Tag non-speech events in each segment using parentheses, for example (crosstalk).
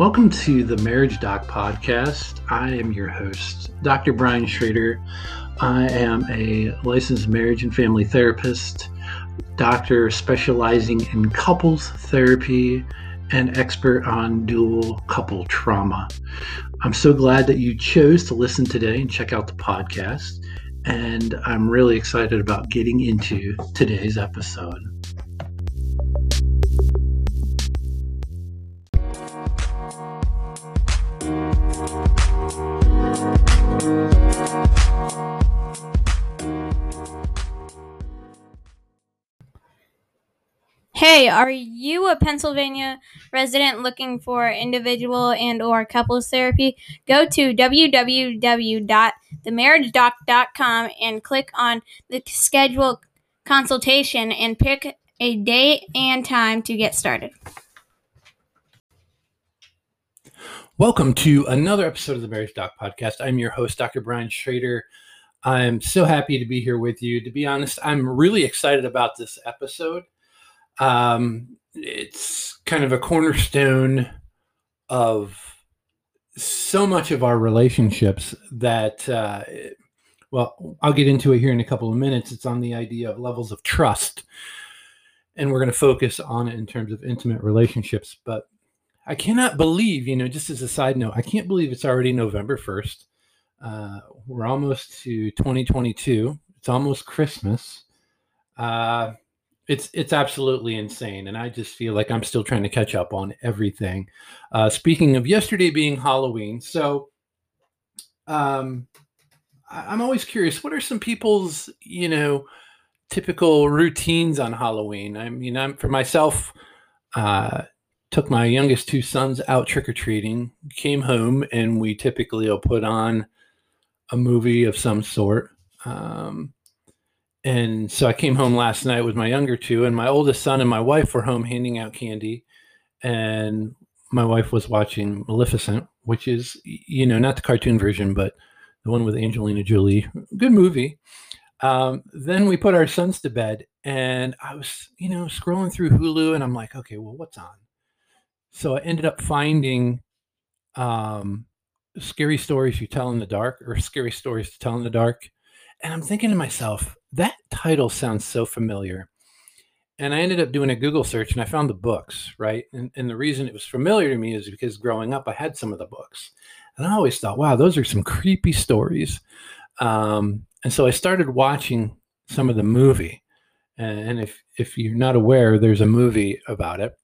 Welcome to the Marriage Doc podcast. I am your host, Dr. Brian Schrader. I am a licensed marriage and family therapist, doctor specializing in couples therapy, and expert on dual couple trauma. I'm so glad that you chose to listen today and check out the podcast. And I'm really excited about getting into today's episode. Hey, are you a Pennsylvania resident looking for individual and or couples therapy? Go to www.themarriagedoc.com and click on the schedule consultation and pick a date and time to get started. Welcome to another episode of the Marriage Doc podcast. I'm your host, Dr. Brian Schrader. I'm so happy to be here with you. To be honest, I'm really excited about this episode. Um, it's kind of a cornerstone of so much of our relationships that, uh, well, I'll get into it here in a couple of minutes. It's on the idea of levels of trust. And we're going to focus on it in terms of intimate relationships. But I cannot believe, you know, just as a side note, I can't believe it's already November 1st. Uh, we're almost to 2022. It's almost Christmas. Uh, it's it's absolutely insane and i just feel like i'm still trying to catch up on everything. Uh, speaking of yesterday being halloween so um, I, i'm always curious what are some people's you know typical routines on halloween? I mean i'm for myself uh, took my youngest two sons out trick-or-treating came home and we typically will put on a movie of some sort. Um, and so I came home last night with my younger two, and my oldest son and my wife were home handing out candy, and my wife was watching Maleficent, which is you know not the cartoon version, but the one with Angelina Jolie. Good movie. Um, then we put our sons to bed, and I was you know scrolling through Hulu, and I'm like, okay, well, what's on? So I ended up finding um, scary stories you tell in the dark, or scary stories to tell in the dark, and I'm thinking to myself that title sounds so familiar. And I ended up doing a Google search and I found the books, right? And, and the reason it was familiar to me is because growing up, I had some of the books. And I always thought, wow, those are some creepy stories. Um, and so I started watching some of the movie. And if, if you're not aware, there's a movie about it.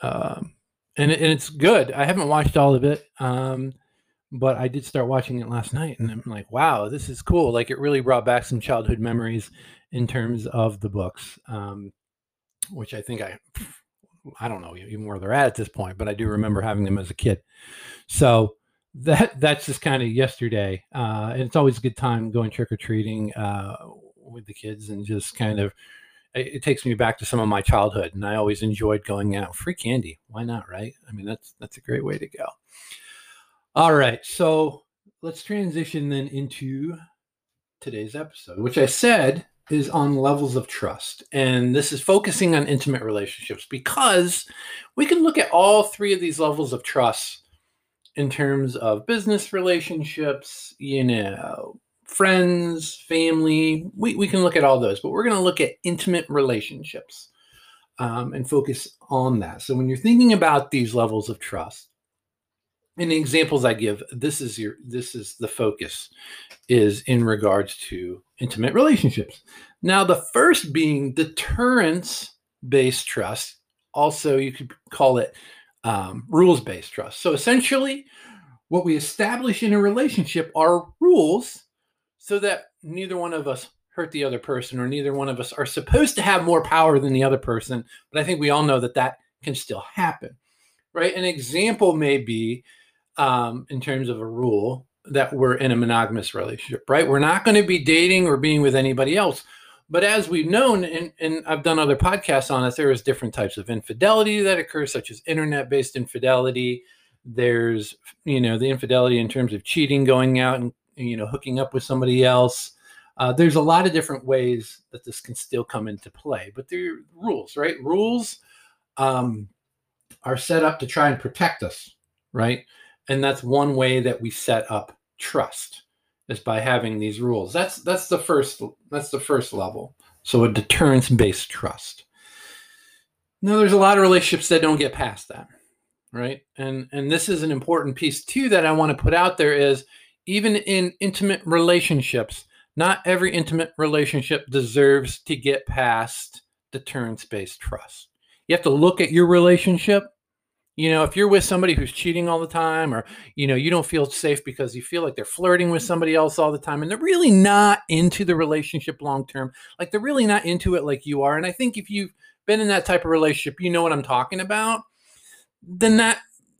Um, and, and it's good. I haven't watched all of it. Um, but I did start watching it last night and I'm like, wow, this is cool. Like it really brought back some childhood memories in terms of the books, um, which I think I, I don't know even where they're at at this point, but I do remember having them as a kid. So that that's just kind of yesterday, uh, and it's always a good time going trick or treating uh, with the kids and just kind of. It, it takes me back to some of my childhood, and I always enjoyed going out. Free candy, why not, right? I mean, that's that's a great way to go. All right. So let's transition then into today's episode, which I said is on levels of trust. And this is focusing on intimate relationships because we can look at all three of these levels of trust in terms of business relationships, you know, friends, family. We, we can look at all those, but we're going to look at intimate relationships um, and focus on that. So when you're thinking about these levels of trust, and the examples I give, this is your this is the focus is in regards to intimate relationships. Now, the first being deterrence based trust. Also, you could call it um, rules based trust. So essentially, what we establish in a relationship are rules so that neither one of us hurt the other person or neither one of us are supposed to have more power than the other person. But I think we all know that that can still happen, right? An example may be um, in terms of a rule that we're in a monogamous relationship, right? We're not going to be dating or being with anybody else. But as we've known, and, and I've done other podcasts on this, there is different types of infidelity that occurs, such as internet-based infidelity. There's, you know, the infidelity in terms of cheating, going out and you know hooking up with somebody else. Uh, there's a lot of different ways that this can still come into play, but there are rules, right? Rules um, are set up to try and protect us right? And that's one way that we set up trust is by having these rules. That's that's the first that's the first level. So a deterrence based trust. Now there's a lot of relationships that don't get past that, right? And and this is an important piece too that I want to put out there is even in intimate relationships, not every intimate relationship deserves to get past deterrence based trust. You have to look at your relationship you know, if you're with somebody who's cheating all the time, or, you know, you don't feel safe because you feel like they're flirting with somebody else all the time and they're really not into the relationship long term, like they're really not into it like you are. And I think if you've been in that type of relationship, you know what I'm talking about, then that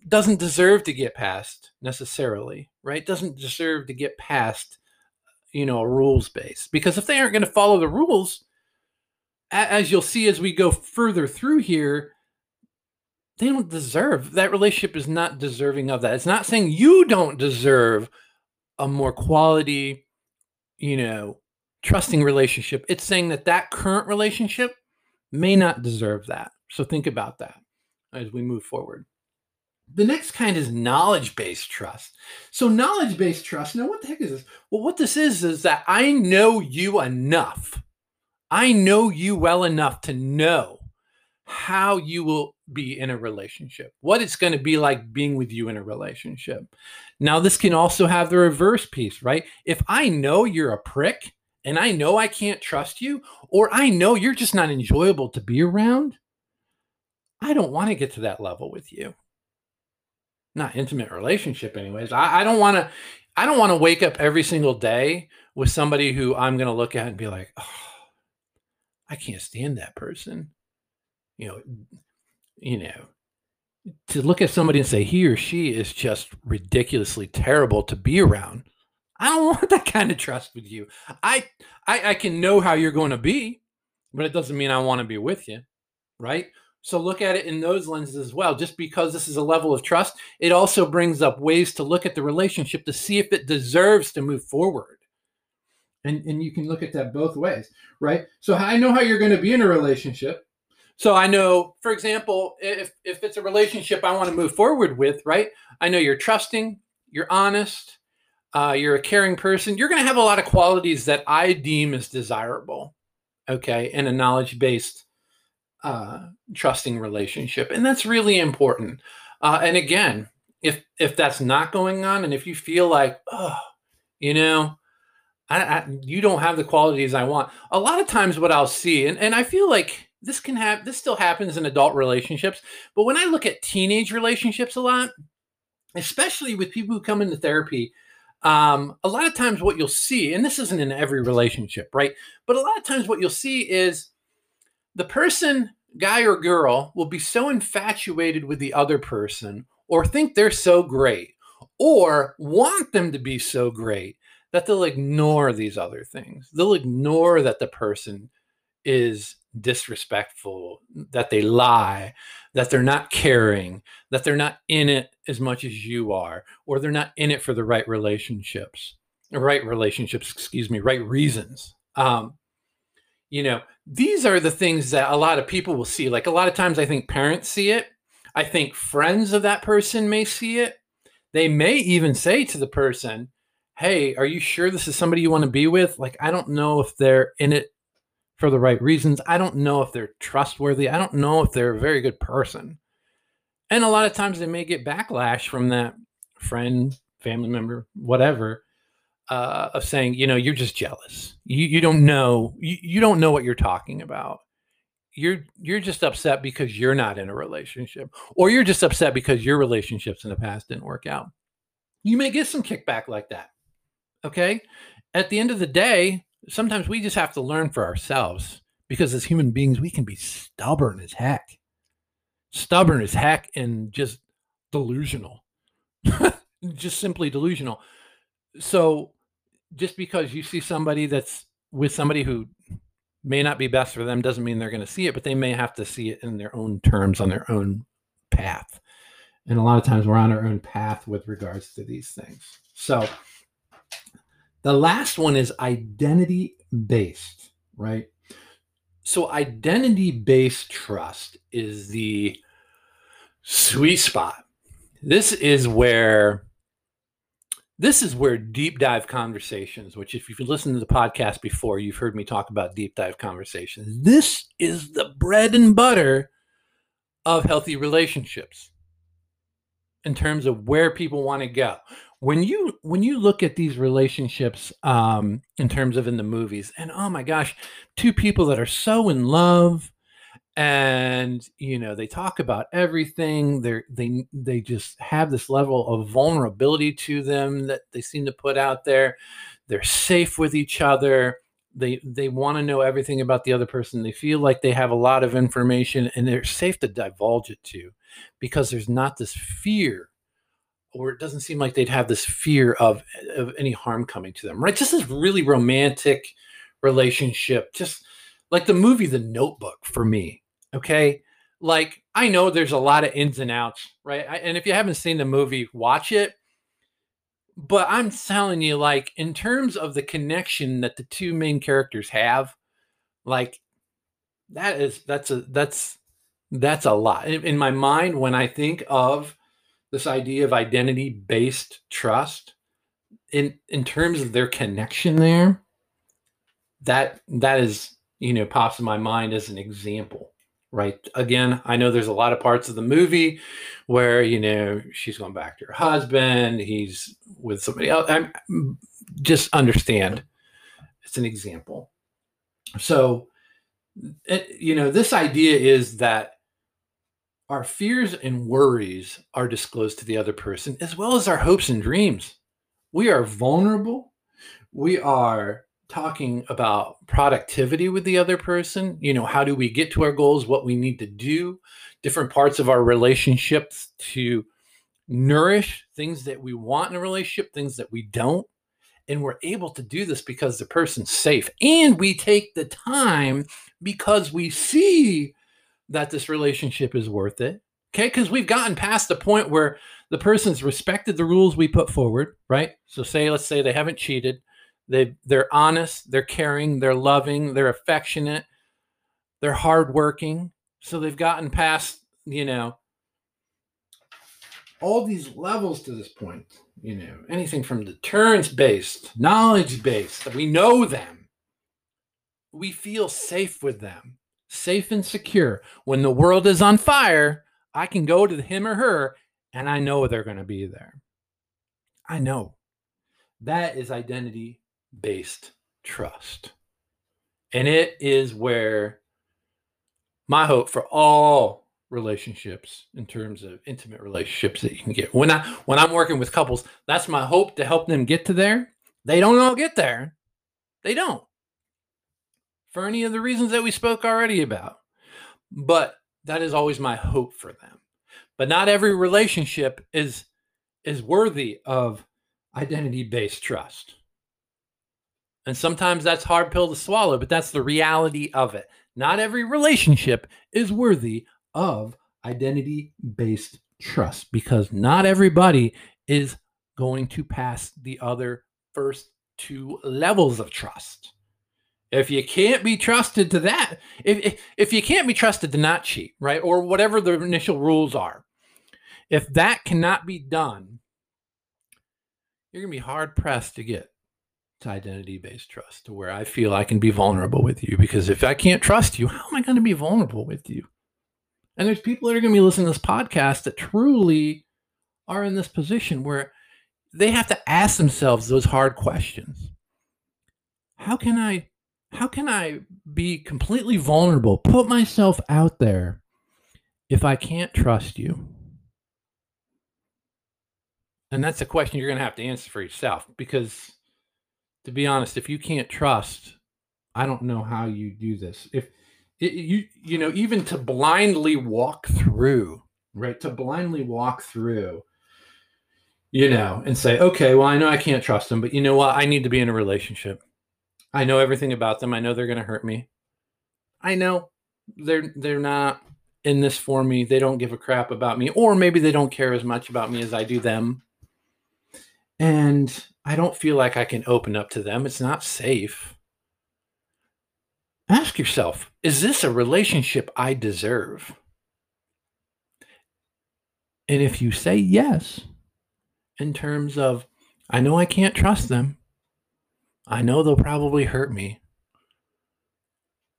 doesn't deserve to get past necessarily, right? Doesn't deserve to get past, you know, a rules base. Because if they aren't going to follow the rules, as you'll see as we go further through here, they don't deserve that relationship is not deserving of that. It's not saying you don't deserve a more quality, you know, trusting relationship. It's saying that that current relationship may not deserve that. So think about that as we move forward. The next kind is knowledge based trust. So, knowledge based trust, now what the heck is this? Well, what this is, is that I know you enough. I know you well enough to know how you will be in a relationship, what it's going to be like being with you in a relationship. Now, this can also have the reverse piece, right? If I know you're a prick and I know I can't trust you, or I know you're just not enjoyable to be around, I don't want to get to that level with you. Not intimate relationship, anyways. I, don't want to. I don't want to wake up every single day with somebody who I'm going to look at and be like, oh, I can't stand that person you know, you know, to look at somebody and say he or she is just ridiculously terrible to be around. I don't (laughs) want that kind of trust with you. I, I I can know how you're going to be, but it doesn't mean I want to be with you, right? So look at it in those lenses as well. Just because this is a level of trust, it also brings up ways to look at the relationship to see if it deserves to move forward. And and you can look at that both ways, right? So I know how you're going to be in a relationship so I know, for example, if if it's a relationship I want to move forward with, right? I know you're trusting, you're honest, uh, you're a caring person. You're going to have a lot of qualities that I deem as desirable, okay, in a knowledge based, uh, trusting relationship, and that's really important. Uh, and again, if if that's not going on, and if you feel like, oh, you know, I, I, you don't have the qualities I want, a lot of times what I'll see, and, and I feel like this can have this still happens in adult relationships but when i look at teenage relationships a lot especially with people who come into therapy um, a lot of times what you'll see and this isn't in every relationship right but a lot of times what you'll see is the person guy or girl will be so infatuated with the other person or think they're so great or want them to be so great that they'll ignore these other things. They'll ignore that the person is disrespectful, that they lie, that they're not caring, that they're not in it as much as you are, or they're not in it for the right relationships, right relationships, excuse me, right reasons. Um, you know, these are the things that a lot of people will see. Like a lot of times, I think parents see it. I think friends of that person may see it. They may even say to the person, Hey, are you sure this is somebody you want to be with? Like, I don't know if they're in it for the right reasons. I don't know if they're trustworthy. I don't know if they're a very good person. And a lot of times they may get backlash from that friend, family member, whatever, uh, of saying, you know, you're just jealous. You you don't know you, you don't know what you're talking about. You're you're just upset because you're not in a relationship, or you're just upset because your relationships in the past didn't work out. You may get some kickback like that. Okay. At the end of the day, sometimes we just have to learn for ourselves because as human beings, we can be stubborn as heck, stubborn as heck, and just delusional, (laughs) just simply delusional. So, just because you see somebody that's with somebody who may not be best for them doesn't mean they're going to see it, but they may have to see it in their own terms on their own path. And a lot of times we're on our own path with regards to these things. So, the last one is identity based, right? So, identity based trust is the sweet spot. this is where this is where deep dive conversations, which if you've listened to the podcast before, you've heard me talk about deep dive conversations. This is the bread and butter of healthy relationships in terms of where people want to go. When you when you look at these relationships um, in terms of in the movies, and oh my gosh, two people that are so in love, and you know they talk about everything they they they just have this level of vulnerability to them that they seem to put out there. They're safe with each other. They they want to know everything about the other person. They feel like they have a lot of information and they're safe to divulge it to because there's not this fear or it doesn't seem like they'd have this fear of of any harm coming to them right just this really romantic relationship just like the movie the notebook for me Okay. Like, I know there's a lot of ins and outs, right? I, and if you haven't seen the movie, watch it. But I'm telling you, like, in terms of the connection that the two main characters have, like, that is, that's a, that's, that's a lot. In, in my mind, when I think of this idea of identity based trust, in, in terms of their connection there, that, that is, you know, pops in my mind as an example right? Again i know there's a lot of parts of the movie where you know she's going back to her husband he's with somebody else i'm just understand it's an example. So it, you know this idea is that our fears and worries are disclosed to the other person as well as our hopes and dreams. We are vulnerable. We are talking about productivity with the other person. You know how do we get to our goals what we need to do different parts of our relationships to nourish things that we want in a relationship things that we don't. And we're able to do this because the person's safe. And we take the time because we see that this relationship is worth it okay because we've gotten past the point where the person's respected the rules we put forward right so say let's say they haven't cheated they they're honest, they're caring, they're loving, they're affectionate, they're hardworking. So they've gotten past, you know, all these levels to this point. You know, anything from deterrence based, knowledge based, we know them. We feel safe with them, safe and secure. When the world is on fire, I can go to him or her and I know they're going to be there. I know. That is identity based trust. And it is where my hope for all relationships in terms of intimate relationships that you can get. When I when I'm working with couples, that's my hope to help them get to there. They don't all get there. They don't. For any of the reasons that we spoke already about. But that is always my hope for them. But not every relationship is is worthy of identity based trust. And sometimes that's hard pill to swallow, but that's the reality of it. Not every relationship is worthy of identity based trust because not everybody is going to pass the other first two levels of trust. If you can't be trusted to that, if, if, if you can't be trusted to not cheat, right, or whatever the initial rules are, if that cannot be done, you're going to be hard pressed to get to identity based trust to where I feel I can be vulnerable with you. Because if I can't trust you, (laughs) how am I going to be vulnerable with you? And there's people that are going to be listening to this podcast that truly are in this position where they have to ask themselves those hard questions. How can I how can I be completely vulnerable, put myself out there if I can't trust you? And that's a question you're going to have to answer for yourself because to be honest, if you can't trust, I don't know how you do this. If it, you you know even to blindly walk through, right? To blindly walk through, you know, and say, okay, well, I know I can't trust them, but you know what? I need to be in a relationship. I know everything about them. I know they're going to hurt me. I know they're they're not in this for me. They don't give a crap about me, or maybe they don't care as much about me as I do them. And I don't feel like I can open up to them. It's not safe. Ask yourself is this a relationship I deserve? And if you say yes, in terms of, I know I can't trust them, I know they'll probably hurt me,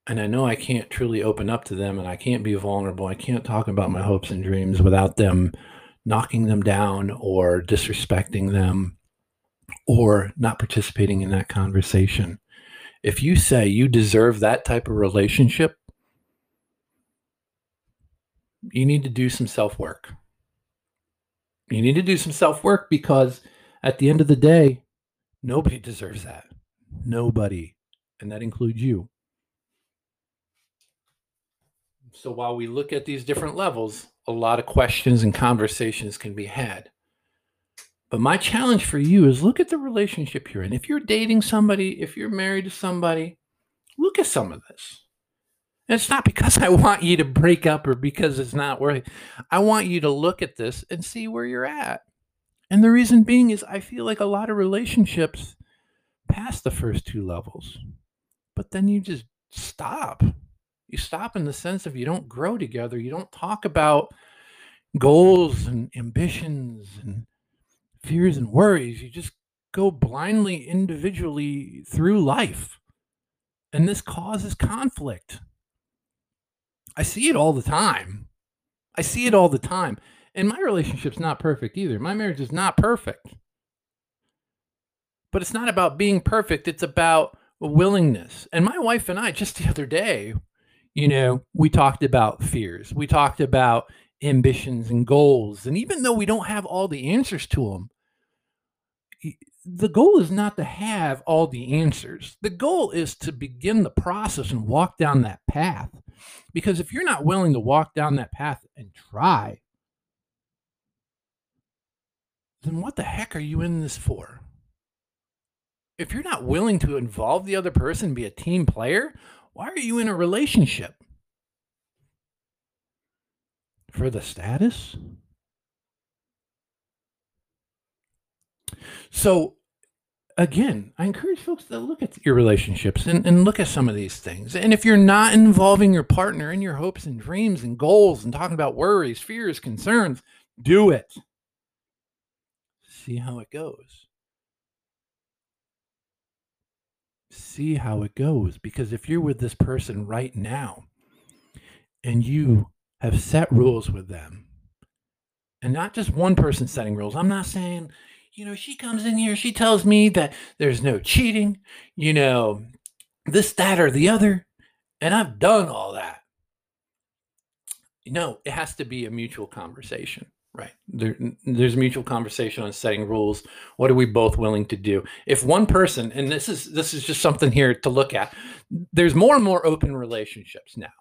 and I know I can't truly open up to them and I can't be vulnerable. I can't talk about my hopes and dreams without them knocking them down or disrespecting them or not participating in that conversation. If you say you deserve that type of relationship, you need to do some self work. You need to do some self work because at the end of the day, nobody deserves that. Nobody. And that includes you. So while we look at these different levels, a lot of questions and conversations can be had. But my challenge for you is look at the relationship you're in. If you're dating somebody, if you're married to somebody, look at some of this. And it's not because I want you to break up or because it's not worth I want you to look at this and see where you're at. And the reason being is I feel like a lot of relationships pass the first two levels, but then you just stop you stop in the sense of you don't grow together. You don't talk about goals and ambitions and fears and worries. You just go blindly, individually through life. And this causes conflict. I see it all the time. I see it all the time. And my relationship's not perfect either. My marriage is not perfect. But it's not about being perfect, it's about willingness. And my wife and I, just the other day, you know, we talked about fears, we talked about ambitions and goals. And even though we don't have all the answers to them, the goal is not to have all the answers. The goal is to begin the process and walk down that path. Because if you're not willing to walk down that path and try, then what the heck are you in this for? If you're not willing to involve the other person, be a team player, why are you in a relationship? For the status? So, again, I encourage folks to look at your relationships and, and look at some of these things. And if you're not involving your partner in your hopes and dreams and goals and talking about worries, fears, concerns, do it. See how it goes. See how it goes. Because if you're with this person right now and you have set rules with them, and not just one person setting rules, I'm not saying, you know, she comes in here, she tells me that there's no cheating, you know, this, that, or the other. And I've done all that. Know, it has to be a mutual conversation. Right. There, there's mutual conversation on setting rules. What are we both willing to do? If one person, and this is this is just something here to look at, there's more and more open relationships now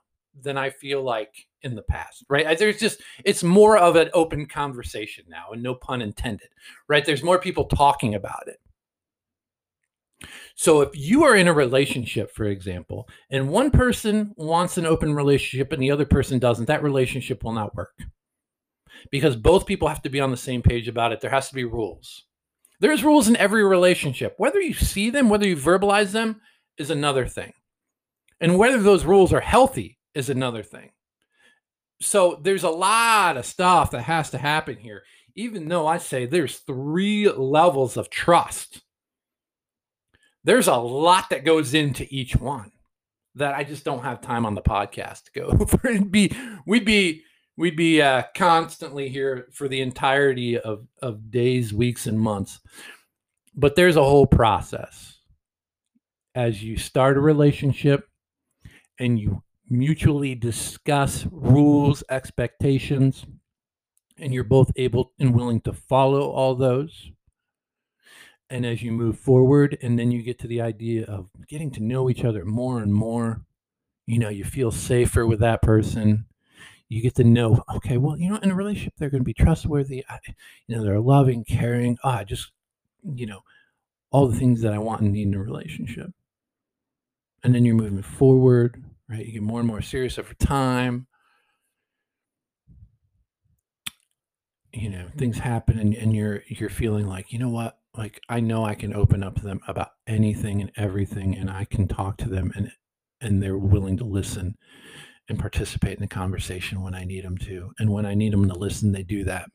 than I feel like in the past. Right. There's just it's more of an open conversation now, and no pun intended. Right. There's more people talking about it. So if you are in a relationship, for example, and one person wants an open relationship and the other person doesn't, that relationship will not work because both people have to be on the same page about it. There has to be rules. There's rules in every relationship. Whether you see them, whether you verbalize them, is another thing. And whether those rules are healthy is another thing. So there's a lot of stuff that has to happen here, even though I say there's three levels of trust. There's a lot that goes into each one that I just don't have time on the podcast to go (laughs) over. It'd be, we'd be we'd be uh, constantly here for the entirety of, of days, weeks, and months. But there's a whole process. As you start a relationship and you mutually discuss rules, expectations, and you're both able and willing to follow all those. And as you move forward, and then you get to the idea of getting to know each other more and more, you know, you feel safer with that person you get to know, okay, well, you know, in a relationship, they're going to be trustworthy. I, you know, they're loving, caring. Ah, oh, just, you know, all the things that I want and need in a relationship. And then you're moving forward, right? You get more and more serious over time. You know, things happen and, and you're you're feeling like, you know what? Like I know I can open up to them about anything and everything and I can talk to them and and they're willing to listen and participate in the conversation when I need them to. And when I need them to listen, they do that.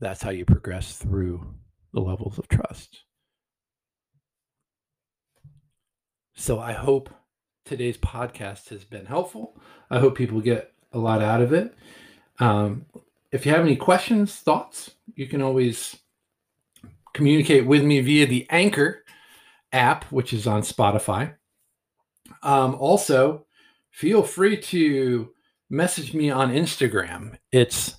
That's how you progress through the levels of trust. So I hope today's podcast has been helpful. I hope people get a lot out of it. Um, if you have any questions, thoughts, you can always communicate with me via the Anchor app, which is on Spotify. Um, also, feel free to message me on Instagram. It's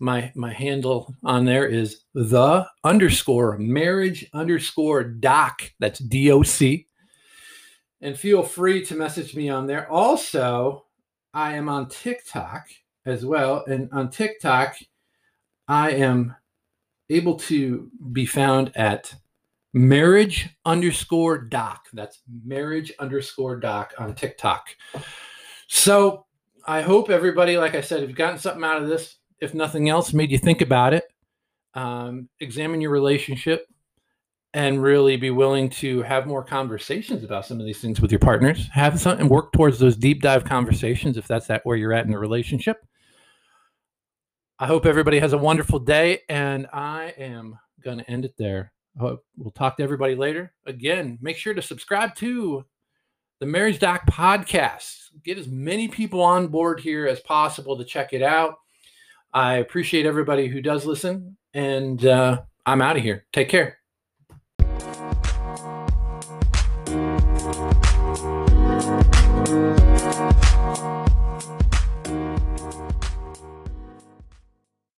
my my handle on there is the underscore marriage underscore doc. That's D O C. And feel free to message me on there. Also, I am on TikTok as well. And on TikTok, I am able to be found at marriage underscore doc. That's marriage underscore doc on TikTok. So I hope everybody, like I said, you've gotten something out of this, if nothing else, made you think about it, um, examine your relationship, and really be willing to have more conversations about some of these things with your partners. Have some and work towards those deep dive conversations if that's that where you're at in the relationship. I hope everybody has a wonderful day, and I am going to end it there. We'll talk to everybody later. Again, make sure to subscribe to the Marriage Doc podcast. Get as many people on board here as possible to check it out. I appreciate everybody who does listen, and uh, I'm out of here. Take care.